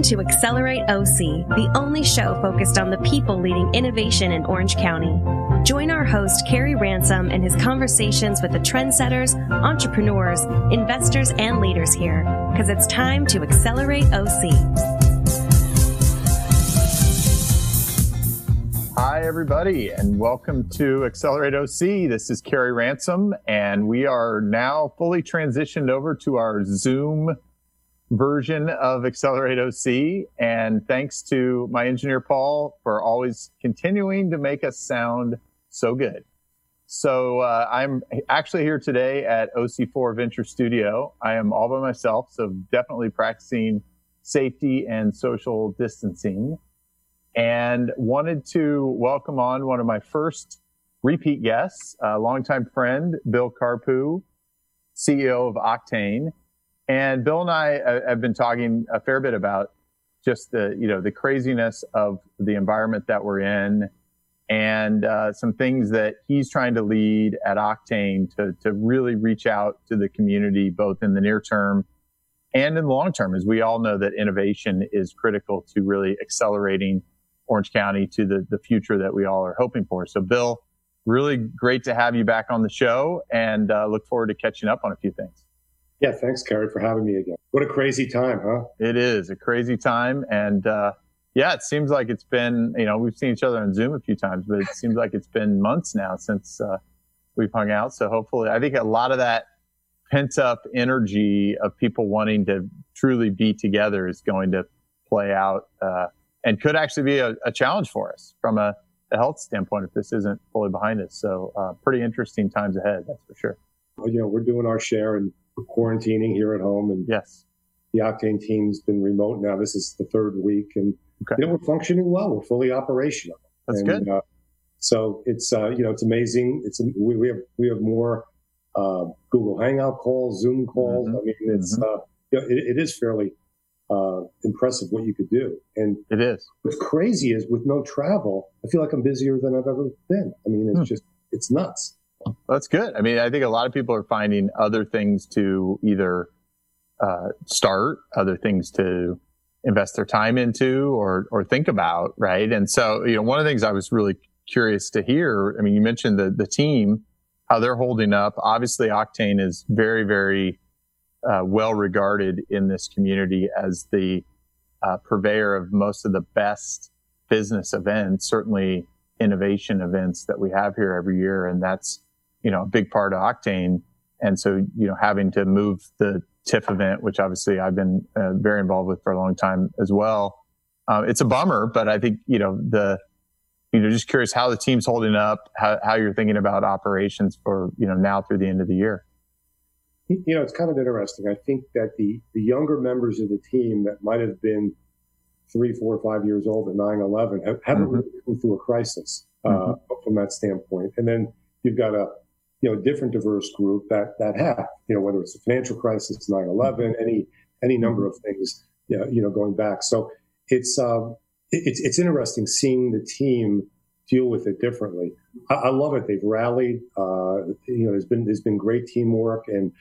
Welcome to Accelerate OC, the only show focused on the people leading innovation in Orange County. Join our host, Kerry Ransom, and his conversations with the trendsetters, entrepreneurs, investors, and leaders here, because it's time to accelerate OC. Hi, everybody, and welcome to Accelerate OC. This is Kerry Ransom, and we are now fully transitioned over to our Zoom version of Accelerate OC. And thanks to my engineer, Paul, for always continuing to make us sound so good. So uh, I'm actually here today at OC4 Venture Studio. I am all by myself, so definitely practicing safety and social distancing. And wanted to welcome on one of my first repeat guests, a longtime friend, Bill Carpou, CEO of Octane. And Bill and I uh, have been talking a fair bit about just the, you know, the craziness of the environment that we're in and uh, some things that he's trying to lead at Octane to, to really reach out to the community, both in the near term and in the long term, as we all know that innovation is critical to really accelerating Orange County to the, the future that we all are hoping for. So, Bill, really great to have you back on the show and uh, look forward to catching up on a few things. Yeah, thanks, Kerry, for having me again. What a crazy time, huh? It is a crazy time. And uh, yeah, it seems like it's been, you know, we've seen each other on Zoom a few times, but it seems like it's been months now since uh, we've hung out. So hopefully, I think a lot of that pent up energy of people wanting to truly be together is going to play out uh, and could actually be a, a challenge for us from a, a, health standpoint if this isn't fully behind us. So uh, pretty interesting times ahead, that's for sure. Well, you know, we're doing our share and quarantining here at home. And yes, the Octane team's been remote now. This is the third week, and okay. you know we're functioning well. We're fully operational. That's and, good. Uh, so it's uh, you know it's amazing. It's we, we have we have more uh, Google Hangout calls, Zoom calls. Mm-hmm. I mean, it's mm-hmm. Uh, you know, it, it is fairly uh, impressive what you could do. And it is. What's crazy is with no travel, I feel like I'm busier than I've ever been. I mean, it's hmm. just it's nuts. That's good. I mean, I think a lot of people are finding other things to either uh, start, other things to invest their time into, or or think about, right? And so, you know, one of the things I was really curious to hear. I mean, you mentioned the the team, how they're holding up. Obviously, Octane is very, very uh, well regarded in this community as the uh, purveyor of most of the best business events, certainly innovation events that we have here every year, and that's you know, a big part of Octane. And so, you know, having to move the TIFF event, which obviously I've been uh, very involved with for a long time as well. Uh, it's a bummer, but I think, you know, the, you know, just curious how the team's holding up, how, how you're thinking about operations for, you know, now through the end of the year. You know, it's kind of interesting. I think that the, the younger members of the team that might have been three, four, five years old at 9 11 have, not mm-hmm. really come through a crisis uh, mm-hmm. from that standpoint. And then you've got a, you know, a different diverse group that, that have, you know, whether it's the financial crisis, 9-11, any, any number of things, you know, you know going back. So it's, um, it's, it's interesting seeing the team deal with it differently. I, I love it. They've rallied, uh, you know, there's been, there's been great teamwork and,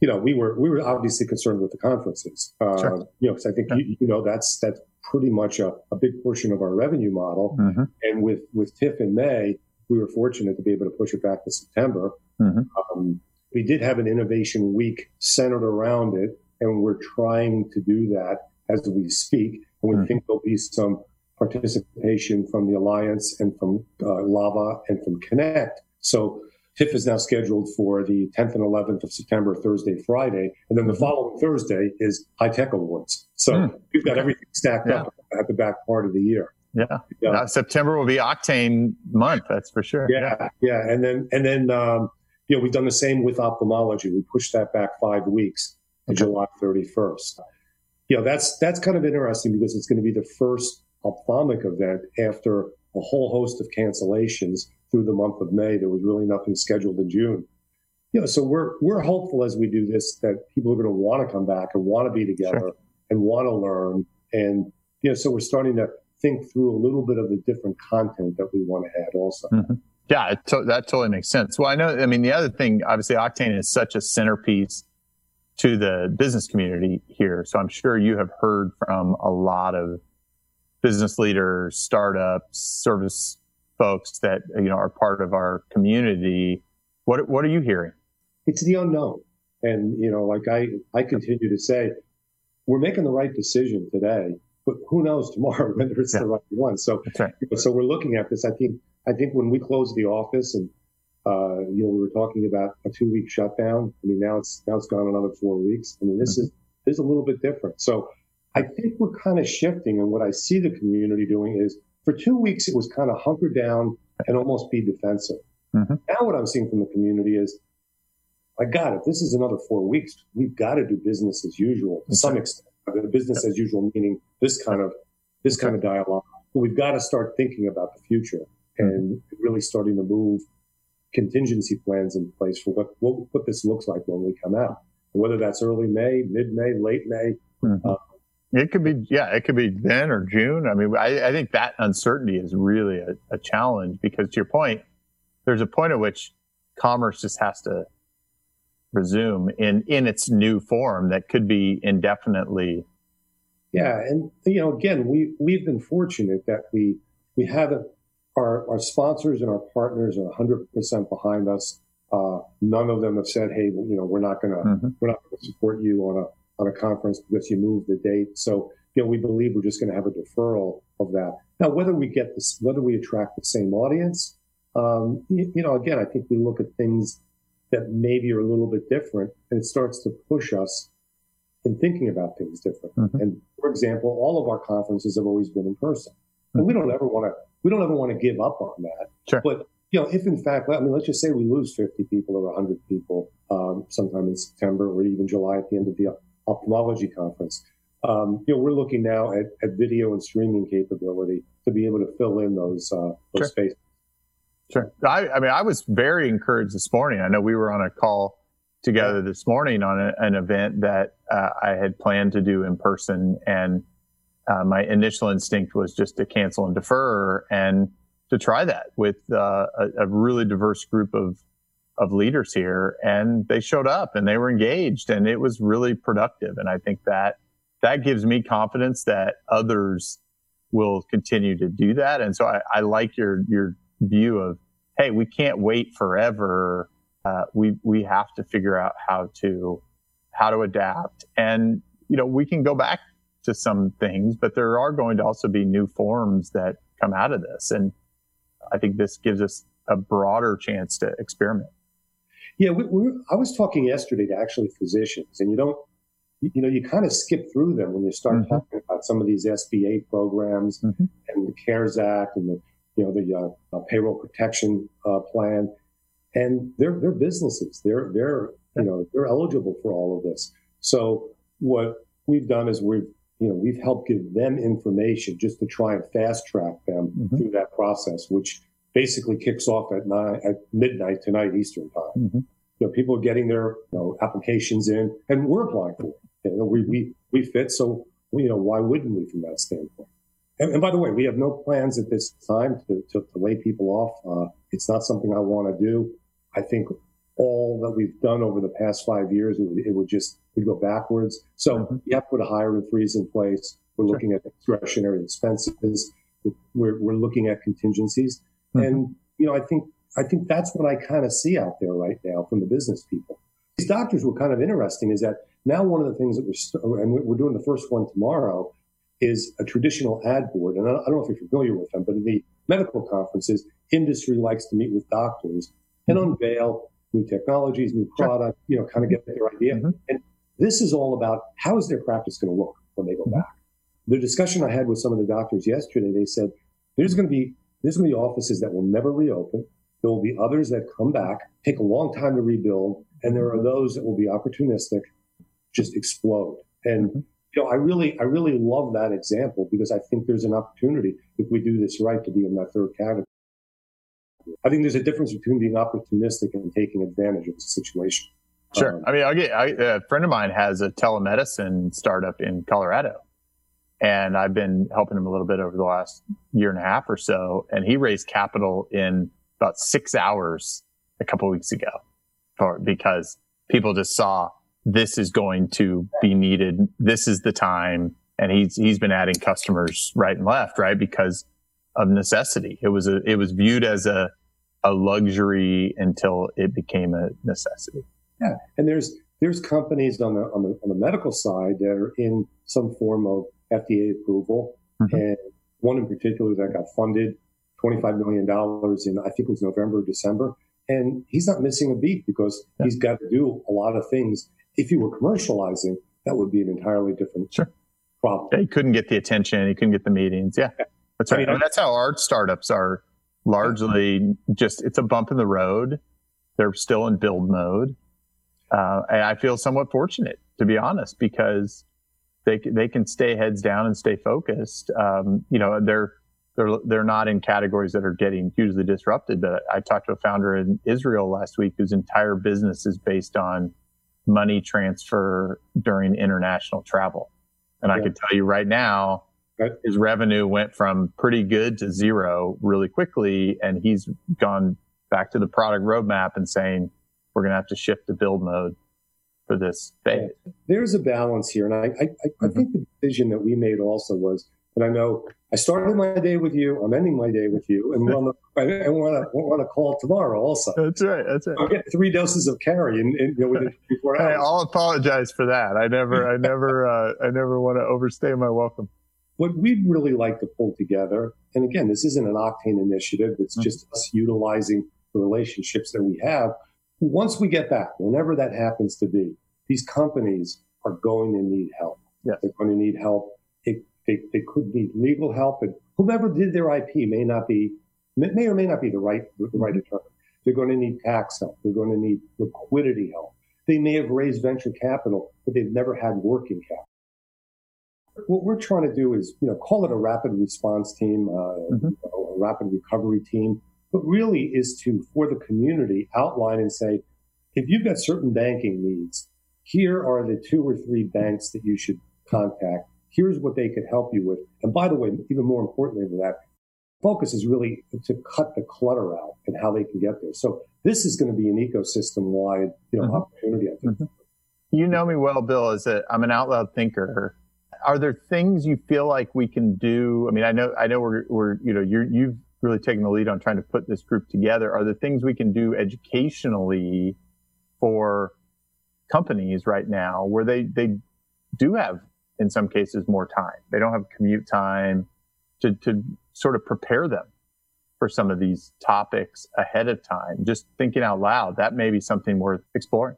you know, we were, we were obviously concerned with the conferences, uh, sure. you know, cause I think, yeah. you, you, know, that's, that's pretty much a, a big portion of our revenue model. Mm-hmm. And with, with TIFF in May, we were fortunate to be able to push it back to September. Mm-hmm. Um, we did have an innovation week centered around it, and we're trying to do that as we speak. And we mm-hmm. think there'll be some participation from the Alliance and from uh, Lava and from Connect. So TIFF is now scheduled for the 10th and 11th of September, Thursday, Friday. And then the mm-hmm. following Thursday is High Tech Awards. So mm. we've got everything stacked yeah. up at the back part of the year. Yeah. yeah. Uh, September will be Octane month. That's for sure. Yeah. Yeah. And then, and then, um, you know, we've done the same with ophthalmology. We pushed that back five weeks to okay. July 31st. You know, that's, that's kind of interesting because it's going to be the first ophthalmic event after a whole host of cancellations through the month of May. There was really nothing scheduled in June. You know, so we're, we're hopeful as we do this that people are going to want to come back and want to be together sure. and want to learn. And, you know, so we're starting to think through a little bit of the different content that we want to add also. Mm-hmm. Yeah, to- that totally makes sense. Well, I know, I mean, the other thing, obviously, Octane is such a centerpiece to the business community here. So I'm sure you have heard from a lot of business leaders, startups, service folks that you know are part of our community. What what are you hearing? It's the unknown, and you know, like I I continue to say, we're making the right decision today, but who knows tomorrow whether it's yeah. the right one. So right. so we're looking at this. I think I think when we closed the office and uh, you know, we were talking about a two week shutdown. I mean, now it's now it's gone another four weeks. I mean, this mm-hmm. is this is a little bit different. So I think we're kind of shifting, and what I see the community doing is for two weeks it was kind of hunker down and almost be defensive. Mm-hmm. Now what I'm seeing from the community is, my God, if this is another four weeks, we've got to do business as usual to some extent. The business as usual meaning this kind of this kind of dialogue. But we've got to start thinking about the future and really starting to move contingency plans in place for what, what, what this looks like when we come out. Whether that's early May, mid May, late May, mm-hmm. uh, it could be, yeah, it could be then or June. I mean, I, I think that uncertainty is really a, a, challenge because to your point, there's a point at which commerce just has to resume in, in its new form that could be indefinitely. Yeah. And, you know, again, we, we've been fortunate that we, we haven't, our, our sponsors and our partners are 100% behind us. Uh, none of them have said, Hey, you know, we're not going to, mm-hmm. we're not going to support you on a, on a conference because you moved the date. So, you know, we believe we're just going to have a deferral of that. Now, whether we get this, whether we attract the same audience, um, you, you, know, again, I think we look at things that maybe are a little bit different and it starts to push us in thinking about things different. Mm-hmm. And for example, all of our conferences have always been in person. Mm-hmm. And we don't ever want to, we don't ever want to give up on that. Sure. But you know, if in fact, I mean, let's just say we lose 50 people or 100 people um, sometime in September or even July at the end of the ophthalmology conference. Um, you know, we're looking now at, at, video and streaming capability to be able to fill in those uh, those sure. spaces. Sure. I, I, mean, I was very encouraged this morning. I know we were on a call together yeah. this morning on a, an event that uh, I had planned to do in person, and uh, my initial instinct was just to cancel and defer, and to try that with uh, a, a really diverse group of of leaders here and they showed up and they were engaged and it was really productive. And I think that that gives me confidence that others will continue to do that. And so I, I like your, your view of, Hey, we can't wait forever. Uh, we, we have to figure out how to, how to adapt. And, you know, we can go back to some things, but there are going to also be new forms that come out of this. And I think this gives us a broader chance to experiment. Yeah, we, we, I was talking yesterday to actually physicians, and you don't, you, know, you kind of skip through them when you start mm-hmm. talking about some of these SBA programs mm-hmm. and the CARES Act and the, you know, the uh, uh, payroll protection uh, plan, and they're they're businesses. They're they're you know they're eligible for all of this. So what we've done is we've you know we've helped give them information just to try and fast track them mm-hmm. through that process, which basically kicks off at nine at midnight tonight Eastern time. Mm-hmm. You know, people are getting their you know, applications in, and we're applying for it. You know, we we we fit, so you know why wouldn't we from that standpoint? And, and by the way, we have no plans at this time to to, to lay people off. Uh, it's not something I want to do. I think all that we've done over the past five years, it would, it would just would go backwards. So mm-hmm. you have to put a hiring freeze in place. We're sure. looking at discretionary expenses. We're, we're looking at contingencies. Mm-hmm. And, you know, I think, I think that's what I kind of see out there right now from the business people. These doctors were kind of interesting is that now one of the things that we're, st- and we're doing the first one tomorrow is a traditional ad board. And I don't know if you're familiar with them, but in the medical conferences, industry likes to meet with doctors and mm-hmm. unveil new technologies, new products, you know, kind of get their idea. Mm-hmm. And this is all about how is their practice going to look when they go mm-hmm. back. The discussion I had with some of the doctors yesterday, they said there's going to be there's going to be offices that will never reopen. There will be others that come back, take a long time to rebuild, and there are those that will be opportunistic, just explode. And mm-hmm. You know, I really, I really love that example because I think there's an opportunity if we do this right to be in that third category. I think there's a difference between being opportunistic and taking advantage of the situation. Sure. Um, I mean, I'll get, I, a friend of mine has a telemedicine startup in Colorado and I've been helping him a little bit over the last year and a half or so. And he raised capital in about six hours a couple weeks ago for, because people just saw this is going to be needed. This is the time. And he's, he's been adding customers right and left, right? Because of necessity. It was a, it was viewed as a, a luxury until it became a necessity. Yeah. And there's, there's companies on the, on the, on the medical side that are in some form of FDA approval. Mm-hmm. And one in particular that got funded $25 million in, I think it was November or December. And he's not missing a beat because yeah. he's got to do a lot of things. If he were commercializing, that would be an entirely different sure. problem. Yeah, he couldn't get the attention. He couldn't get the meetings. Yeah. That's right. I mean, I mean, that's how our startups are largely just, it's a bump in the road. They're still in build mode. Uh, and I feel somewhat fortunate, to be honest, because they, they can stay heads down and stay focused. Um, you know, they're, they're they're not in categories that are getting hugely disrupted. But I talked to a founder in Israel last week whose entire business is based on money transfer during international travel. And yeah. I can tell you right now, right. his revenue went from pretty good to zero really quickly, and he's gone back to the product roadmap and saying we're going to have to shift to build mode for this phase. There's a balance here, and I I, I mm-hmm. think the decision that we made also was and I know I started my day with you. I'm ending my day with you, and we're on the, I want to want to call tomorrow also. That's right. That's right. I'll get three doses of Kerry in, in you know, within 24 hours. Hey, I'll apologize for that. I never, I never, uh, I never want to overstay my welcome. What we'd really like to pull together, and again, this isn't an Octane initiative. It's mm-hmm. just us utilizing the relationships that we have. Once we get back, whenever that happens to be, these companies are going to need help. Yes. They're going to need help they, they could need legal help, and whoever did their IP may not be, may or may not be the right, the right attorney. They're going to need tax help. They're going to need liquidity help. They may have raised venture capital, but they've never had working capital. What we're trying to do is, you know, call it a rapid response team, uh, mm-hmm. a rapid recovery team, but really is to, for the community, outline and say, if you've got certain banking needs, here are the two or three banks that you should contact Here's what they could help you with. And by the way, even more importantly than that, focus is really to cut the clutter out and how they can get there. So this is going to be an ecosystem wide, you know, mm-hmm. opportunity. I think. Mm-hmm. You know me well, Bill. As a, I'm an out loud thinker. Are there things you feel like we can do? I mean, I know, I know we're, we're, you know, you're, you've really taken the lead on trying to put this group together. Are there things we can do educationally for companies right now where they, they do have in some cases more time. They don't have commute time to, to sort of prepare them for some of these topics ahead of time. Just thinking out loud, that may be something worth exploring.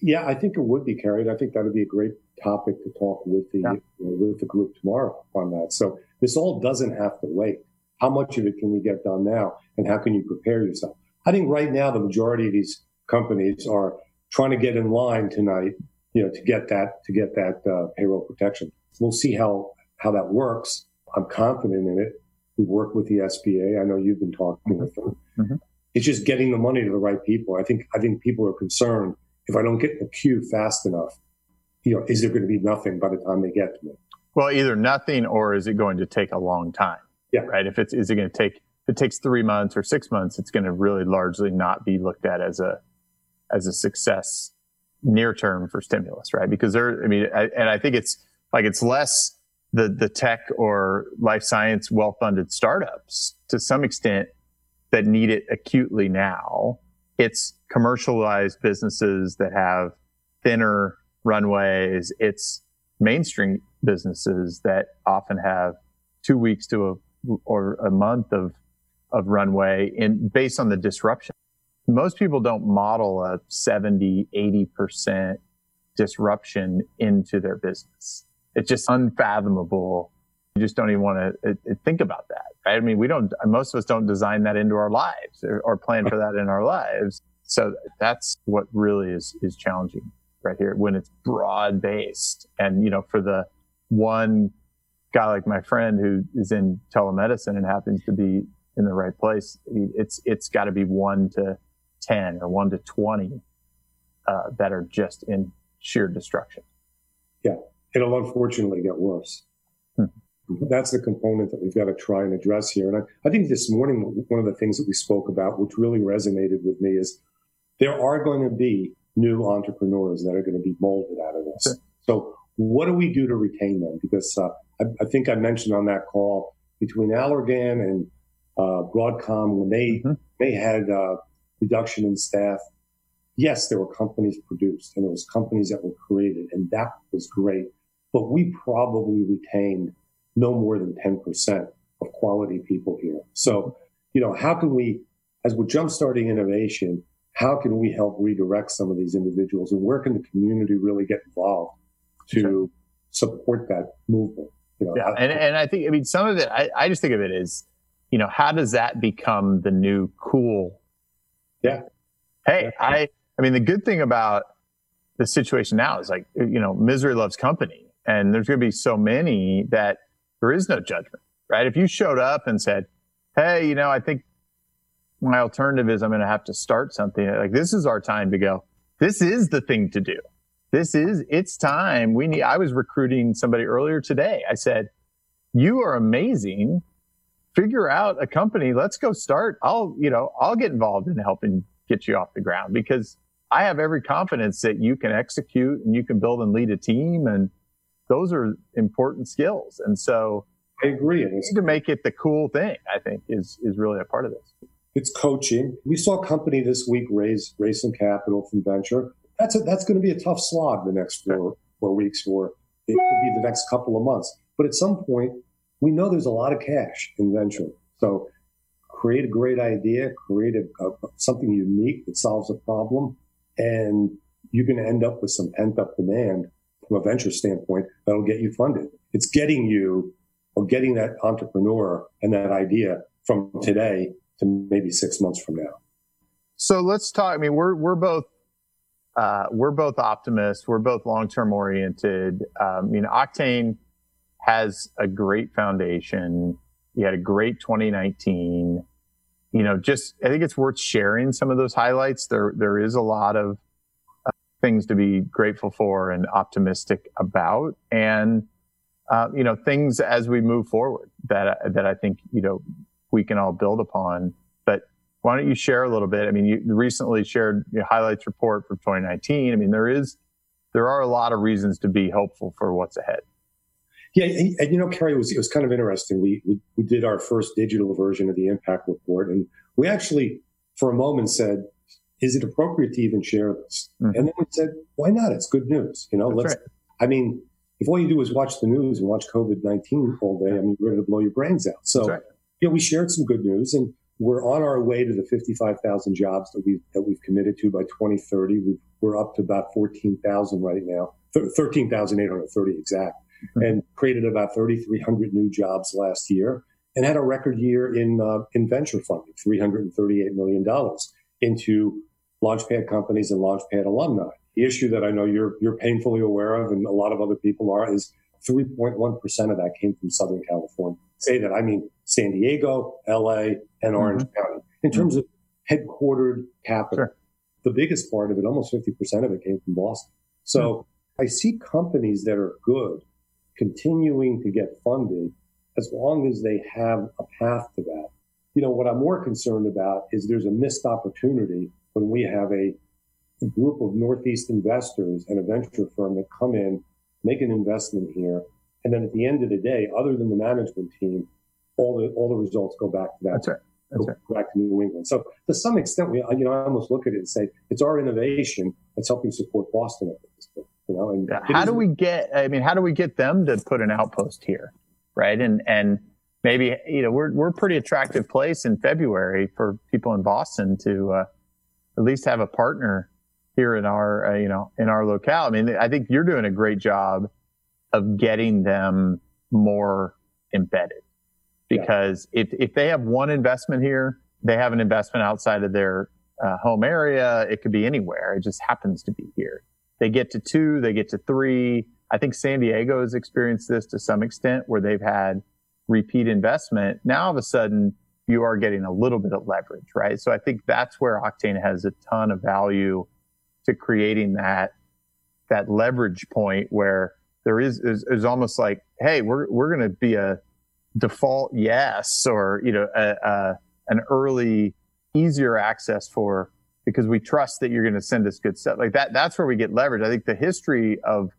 Yeah, I think it would be carried. I think that would be a great topic to talk with the yeah. with the group tomorrow on that. So this all doesn't have to wait. How much of it can we get done now, and how can you prepare yourself? I think right now the majority of these companies are trying to get in line tonight you know, to get that, to get that uh, payroll protection. We'll see how, how that works. I'm confident in it. We work with the SBA. I know you've been talking with them. Mm-hmm. It's just getting the money to the right people. I think, I think people are concerned if I don't get the queue fast enough, you know, is there going to be nothing by the time they get to me? Well, either nothing or is it going to take a long time? Yeah. Right. If it's, is it going to take, if it takes three months or six months, it's going to really largely not be looked at as a, as a success near term for stimulus, right? Because there, I mean, I, and I think it's like it's less the the tech or life science well funded startups to some extent that need it acutely now. It's commercialized businesses that have thinner runways. It's mainstream businesses that often have two weeks to a or a month of of runway in based on the disruption most people don't model a 70, 80% disruption into their business. It's just unfathomable. You just don't even want to think about that, right? I mean, we don't, most of us don't design that into our lives or, or plan for that in our lives. So that's what really is, is challenging right here when it's broad based. And, you know, for the one guy like my friend who is in telemedicine and happens to be in the right place, it's, it's got to be one to 10 or 1 to 20 uh, that are just in sheer destruction. Yeah. It'll unfortunately get worse. Hmm. That's the component that we've got to try and address here. And I, I think this morning, one of the things that we spoke about, which really resonated with me, is there are going to be new entrepreneurs that are going to be molded out of this. Sure. So, what do we do to retain them? Because uh, I, I, think I mentioned on that call between Allergan and uh, Broadcom when they mm-hmm. they had uh, reduction in staff. Yes, there were companies produced and there was companies that were created, and that was great. But we probably retained no more than ten percent of quality people here. So, you know, how can we, as we're jumpstarting innovation, how can we help redirect some of these individuals, and where can the community really get involved to sure. support that movement? You know, yeah, and, and I think I mean some of it. I, I just think of it as you know, how does that become the new cool? Yeah. Hey. I, I mean, the good thing about the situation now is like, you know, misery loves company and there's going to be so many that there is no judgment, right? If you showed up and said, Hey, you know, I think my alternative is I'm going to have to start something like this is our time to go. This is the thing to do. This is, it's time. We need, I was recruiting somebody earlier today. I said, you are amazing figure out a company. Let's go start. I'll, you know, I'll get involved in helping get you off the ground because I have every confidence that you can execute and you can build and lead a team. And those are important skills. And so I agree. And to make it the cool thing, I think is, is really a part of this. It's coaching. We saw a company this week raise, raise some capital from venture. That's a, that's going to be a tough slog the next four, four weeks or it could be the next couple of months. But at some point, we know there's a lot of cash in venture. So create a great idea, create a, a, something unique that solves a problem, and you're going to end up with some pent up demand from a venture standpoint that'll get you funded. It's getting you or getting that entrepreneur and that idea from today to maybe six months from now. So let's talk. I mean, we're we're both uh, we're both optimists. We're both long term oriented. Um, I mean, Octane has a great foundation. You had a great 2019. You know, just I think it's worth sharing some of those highlights. There there is a lot of uh, things to be grateful for and optimistic about, and uh, you know things as we move forward that that I think you know we can all build upon. But why don't you share a little bit? I mean, you recently shared your highlights report from 2019. I mean, there is there are a lot of reasons to be hopeful for what's ahead. Yeah, and you know, Kerry, it was, it was kind of interesting. We, we, we did our first digital version of the impact report, and we actually, for a moment, said, "Is it appropriate to even share this?" Mm-hmm. And then we said, "Why not? It's good news." You know, That's let's. Right. I mean, if all you do is watch the news and watch COVID nineteen all day, I mean, you're going to blow your brains out. So, right. you know, we shared some good news, and we're on our way to the fifty-five thousand jobs that we've that we've committed to by 2030. we are up to about fourteen thousand right now, thirteen thousand eight hundred thirty exact. and created about 3,300 new jobs last year and had a record year in, uh, in venture funding, $338 million into launchpad companies and launchpad alumni. The issue that I know you're, you're painfully aware of and a lot of other people are is 3.1% of that came from Southern California. Say that, I mean San Diego, LA, and Orange mm-hmm. County. In terms of headquartered capital, sure. the biggest part of it, almost 50% of it came from Boston. So mm-hmm. I see companies that are good continuing to get funded as long as they have a path to that. You know, what I'm more concerned about is there's a missed opportunity when we have a, a group of Northeast investors and a venture firm that come in, make an investment here, and then at the end of the day, other than the management team, all the all the results go back to that. That's right. That's right. back to New England. So to some extent, we you know I almost look at it and say it's our innovation that's helping support Boston at this point. You know, and how do we get? I mean, how do we get them to put an outpost here, right? And and maybe you know we're we're a pretty attractive place in February for people in Boston to uh, at least have a partner here in our uh, you know in our locale. I mean, I think you're doing a great job of getting them more embedded because yeah. if if they have one investment here, they have an investment outside of their uh, home area. It could be anywhere. It just happens to be here. They get to two, they get to three. I think San Diego has experienced this to some extent where they've had repeat investment. Now all of a sudden you are getting a little bit of leverage, right? So I think that's where Octane has a ton of value to creating that, that leverage point where there is, is, is almost like, Hey, we're, we're going to be a default yes, or, you know, a, a, an early, easier access for because we trust that you're going to send us good stuff. Like that, that's where we get leverage. I think the history of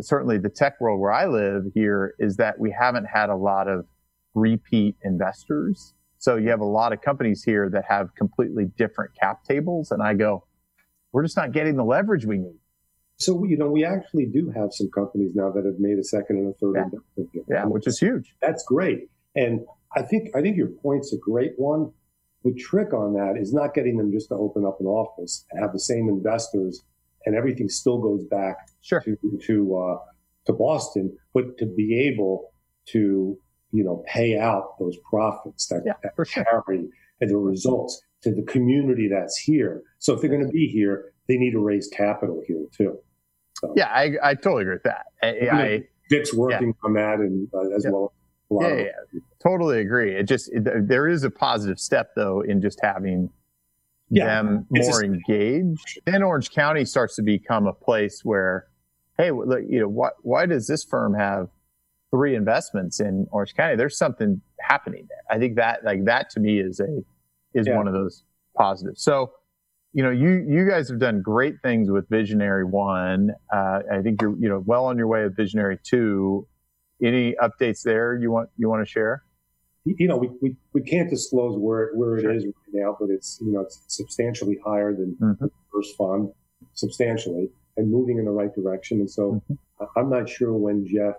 certainly the tech world where I live here is that we haven't had a lot of repeat investors. So you have a lot of companies here that have completely different cap tables. And I go, we're just not getting the leverage we need. So, you know, we actually do have some companies now that have made a second and a third yeah. investment. Yeah, which is huge. That's great. And I think, I think your point's a great one. The trick on that is not getting them just to open up an office and have the same investors and everything still goes back sure. to, to, uh, to Boston, but to be able to, you know, pay out those profits that, yeah, that for sure. carry and the results to the community that's here. So if they're going to be here, they need to raise capital here too. So, yeah, I, I totally agree with that. I, I Vic's working yeah. on that and uh, as yeah. well. Yeah, yeah, totally agree. It just it, there is a positive step though in just having yeah. them more engaged. Then Orange County starts to become a place where, hey, look, you know, why why does this firm have three investments in Orange County? There's something happening there. I think that like that to me is a is one of those positives. So you know, you you guys have done great things with Visionary One. Uh, I think you're you know well on your way with Visionary Two. Any updates there you want you want to share? You know, we, we, we can't disclose where where it sure. is right now, but it's you know it's substantially higher than mm-hmm. the first fund, substantially, and moving in the right direction. And so mm-hmm. I'm not sure when Jeff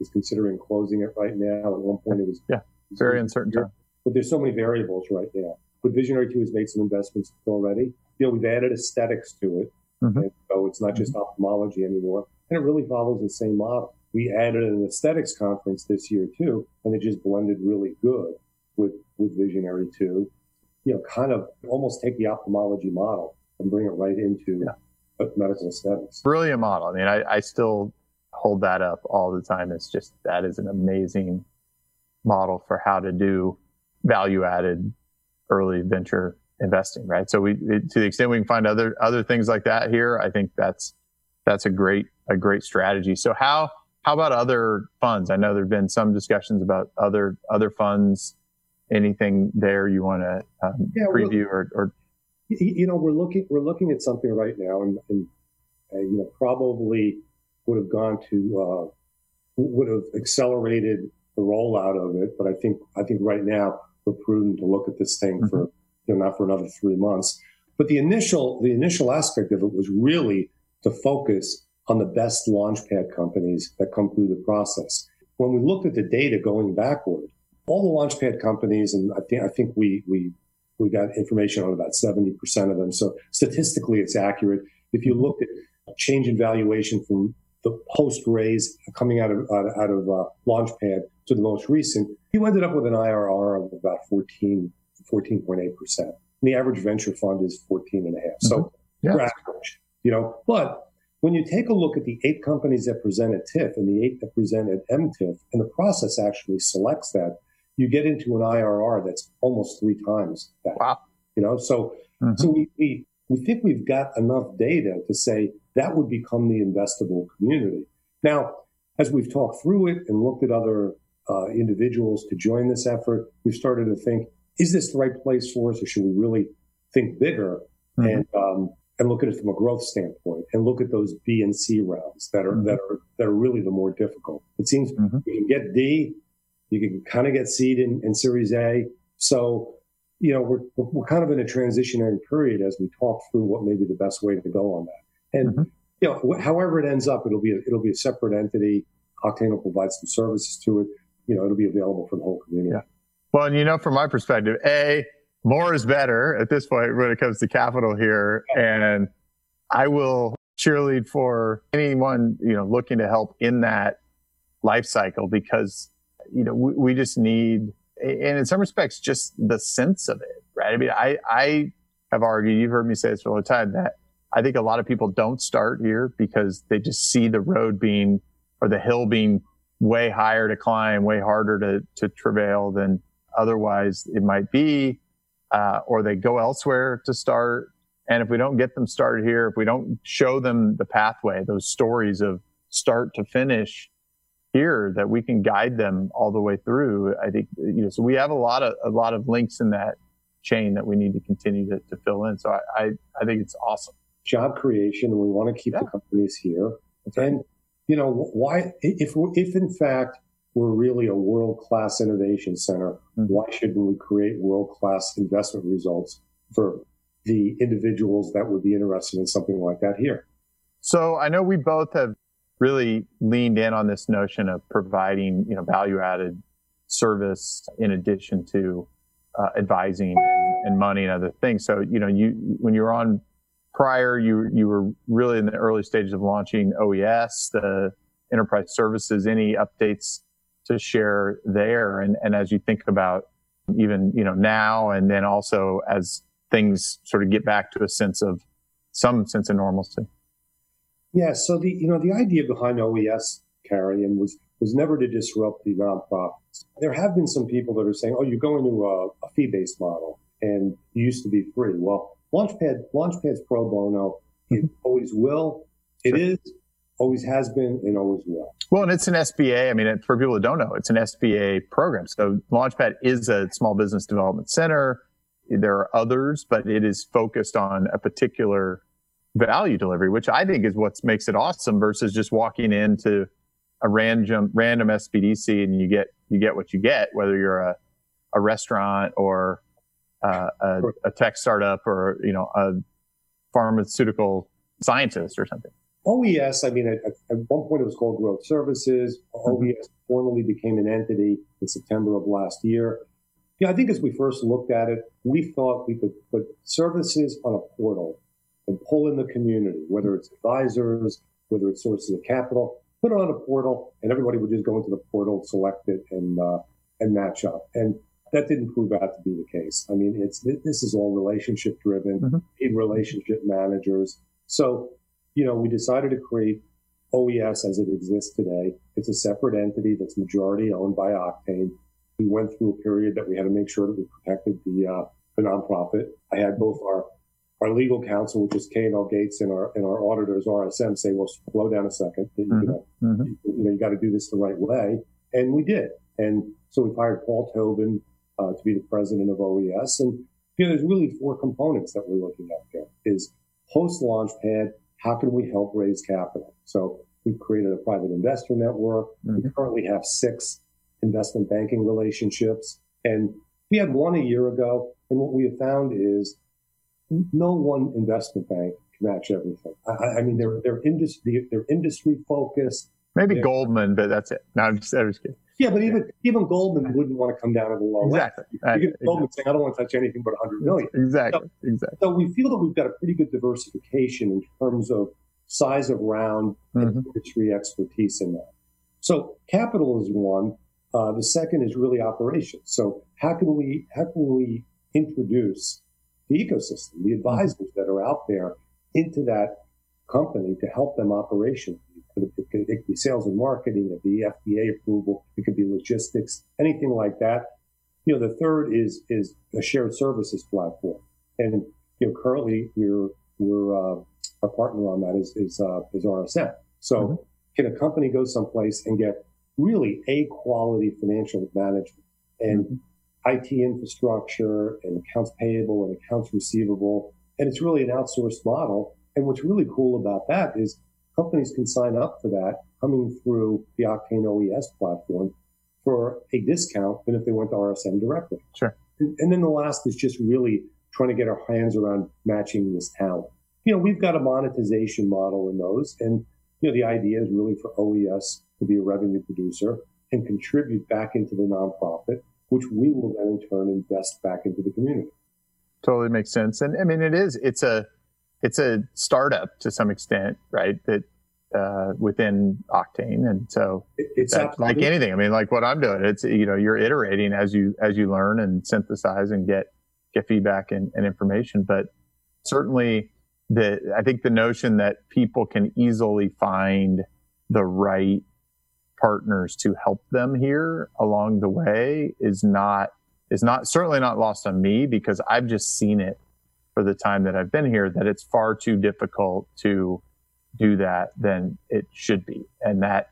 is considering closing it right now. At one point, it was yeah, very uncertain time. But there's so many variables right now. But Visionary Two has made some investments already you know, we've added aesthetics to it. Mm-hmm. so it's not just ophthalmology anymore. And it really follows the same model. We added an aesthetics conference this year too, and it just blended really good with, with Visionary 2. You know, kind of almost take the ophthalmology model and bring it right into yeah. medical aesthetics. Brilliant model. I mean, I, I still hold that up all the time. It's just that is an amazing model for how to do value added early venture investing, right? So we, to the extent we can find other, other things like that here, I think that's, that's a great, a great strategy. So how, how about other funds? I know there've been some discussions about other, other funds. Anything there you want to um, yeah, preview or, or, you know, we're looking, we're looking at something right now and, and uh, you know, probably would have gone to, uh, would have accelerated the rollout of it. But I think, I think right now we're prudent to look at this thing mm-hmm. for you know, not for another three months. But the initial, the initial aspect of it was really to focus on the best launchpad companies that come through the process. When we looked at the data going backward, all the launchpad companies, and I think, I think we, we, we got information on about 70% of them. So statistically, it's accurate. If you look at change in valuation from the post raise coming out of, out, out of uh, Launchpad to the most recent, you ended up with an IRR of about 14, 14.8%. the average venture fund is 14 and a half. Mm-hmm. So yeah. average, you know, but when you take a look at the eight companies that presented TIFF and the eight that presented MTIF, and the process actually selects that, you get into an IRR that's almost three times that. Wow. You know, so mm-hmm. so we, we we think we've got enough data to say that would become the investable community. Now, as we've talked through it and looked at other uh, individuals to join this effort, we've started to think, is this the right place for us or should we really think bigger mm-hmm. and um, and look at it from a growth standpoint and look at those B and C rounds that are mm-hmm. that are that are really the more difficult. It seems mm-hmm. you can get D, you can kind of get seed in, in Series A. So you know we're we're kind of in a transitionary period as we talk through what may be the best way to go on that. And mm-hmm. you know, however it ends up, it'll be a, it'll be a separate entity. Octane will provide some services to it. You know, it'll be available for the whole community. Yeah. Well, and you know, from my perspective, A, more is better at this point when it comes to capital here. And I will cheerlead for anyone, you know, looking to help in that life cycle because, you know, we, we just need, and in some respects, just the sense of it, right? I mean, I, I have argued, you've heard me say this for a long time, that I think a lot of people don't start here because they just see the road being or the hill being way higher to climb, way harder to, to travail than otherwise it might be, uh, or they go elsewhere to start. And if we don't get them started here, if we don't show them the pathway, those stories of start to finish here that we can guide them all the way through, I think, you know, so we have a lot of, a lot of links in that chain that we need to continue to, to fill in. So I, I, I, think it's awesome. Job creation. We want to keep yeah. the companies here. And, you know, why, if, if in fact we're really a world class innovation center, mm-hmm. why shouldn't we create world class investment results for the individuals that would be interested in something like that here? So I know we both have really leaned in on this notion of providing, you know, value added service in addition to uh, advising and, and, money and other things. So, you know, you, when you were on prior, you, you were really in the early stages of launching OES, the enterprise services, any updates to share there? And, and as you think about even, you know, now and then also as things sort of get back to a sense of some sense of normalcy. Yeah. So the, you know, the idea behind OES, Kerry, and was, was never to disrupt the nonprofits. There have been some people that are saying, oh, you're going to a, a fee-based model and you used to be free. Well, Launchpad, Launchpad's pro bono. It mm-hmm. always will. It sure. is always has been and always will. Well, and it's an SBA. I mean, for people that don't know, it's an SBA program. So Launchpad is a small business development center. There are others, but it is focused on a particular value delivery, which I think is what makes it awesome versus just walking into a random random SBDC and you get you get what you get, whether you're a a restaurant or uh, a, a tech startup or you know a pharmaceutical scientist or something. OES, I mean, at, at, one point it was called Growth Services. Mm-hmm. OES formally became an entity in September of last year. Yeah, I think as we first looked at it, we thought we could put services on a portal and pull in the community, whether it's advisors, whether it's sources of capital, put it on a portal, and everybody would just go into the portal, select it, and uh, and match up. And that didn't prove out to be the case. I mean, it's this is all relationship driven, mm-hmm. relationship managers. So you know, we decided to create OES as it exists today. It's a separate entity that's majority owned by Octane. We went through a period that we had to make sure that we protected the, uh, the nonprofit. I had both our our legal counsel, which is K&L Gates, and our and our auditors, RSM, say, "Well, slow down a second. You, mm-hmm. know, mm-hmm. you, you know, you got to do this the right way," and we did. And so we hired Paul Tobin uh, to be the president of OES. And you know, there's really four components that we're looking at there: is post launchpad how can we help raise capital? So we've created a private investor network. Mm-hmm. We currently have six investment banking relationships. And we had one a year ago. And what we have found is no one investment bank can match everything. I, I mean, they're, they're industry, they're industry focused. Maybe they're, Goldman, but that's it. No, I'm just, I'm just kidding. Yeah, but even even Goldman wouldn't want to come down to the low exactly. end. You get Goldman saying, "I don't want to touch anything but 100 million. Exactly. So, exactly. So we feel that we've got a pretty good diversification in terms of size of round mm-hmm. and industry expertise in that. So capital is one. Uh, the second is really operations. So how can we how can we introduce the ecosystem, the advisors mm-hmm. that are out there into that company to help them operationally it could, it could be sales and marketing, it could be FDA approval, it could be logistics, anything like that. You know, the third is is a shared services platform, and you know, currently we're we're uh, our partner on that is is uh, is RSM. So, mm-hmm. can a company go someplace and get really a quality financial management and mm-hmm. IT infrastructure and accounts payable and accounts receivable, and it's really an outsourced model. And what's really cool about that is companies can sign up for that coming through the Octane OES platform for a discount than if they went to RSM directly. Sure. And, and then the last is just really trying to get our hands around matching this talent. You know, we've got a monetization model in those. And, you know, the idea is really for OES to be a revenue producer and contribute back into the nonprofit, which we will then in turn invest back into the community. Totally makes sense. And I mean, it is, it's a, it's a startup to some extent, right? That uh, within Octane, and so it's like anything. I mean, like what I'm doing, it's you know you're iterating as you as you learn and synthesize and get get feedback and, and information. But certainly, the I think the notion that people can easily find the right partners to help them here along the way is not is not certainly not lost on me because I've just seen it for the time that I've been here that it's far too difficult to do that than it should be. And that,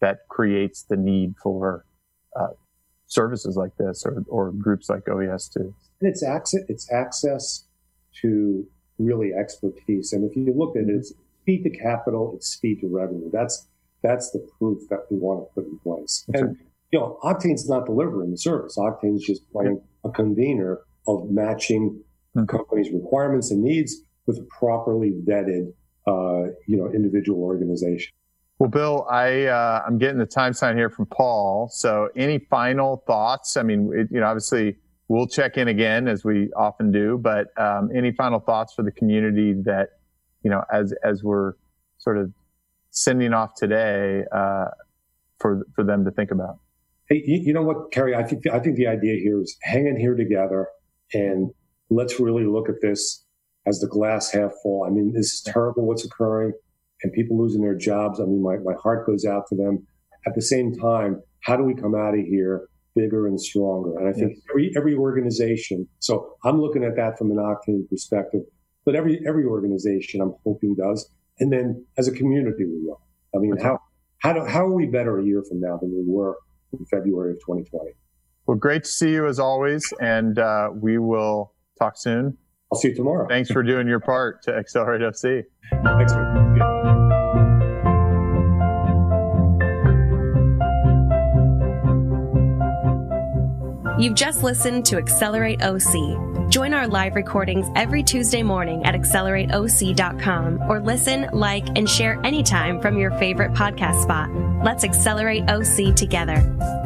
that creates the need for, uh, services like this or, or groups like OES too. And it's access, it's access to really expertise. And if you look at it, it's speed to capital, it's speed to revenue. That's that's the proof that we want to put in place. That's and right. you know, Octane's not delivering the service. Octane's just playing a convener of matching mm-hmm. companies' requirements and needs with a properly vetted, uh, you know, individual organization. Well, Bill, I uh, I'm getting the time sign here from Paul. So, any final thoughts? I mean, it, you know, obviously we'll check in again as we often do, but um, any final thoughts for the community that you know, as as we're sort of sending off today uh, for for them to think about? Hey, you, you know what, Kerry? I think I think the idea here is hanging here together and let's really look at this as the glass half full. I mean, this is terrible what's occurring and people losing their jobs. I mean, my, my heart goes out to them. At the same time, how do we come out of here bigger and stronger? And I think yes. every, every organization, so I'm looking at that from an Octane perspective, but every, every organization I'm hoping does. And then as a community, we will. I mean, how, how, do, how are we better a year from now than we were in February of 2020? Well, great to see you as always. And uh, we will talk soon. I'll see you tomorrow. Thanks for doing your part to Accelerate OC. Thanks. You've just listened to Accelerate OC. Join our live recordings every Tuesday morning at accelerateoc.com or listen, like, and share anytime from your favorite podcast spot. Let's accelerate OC together.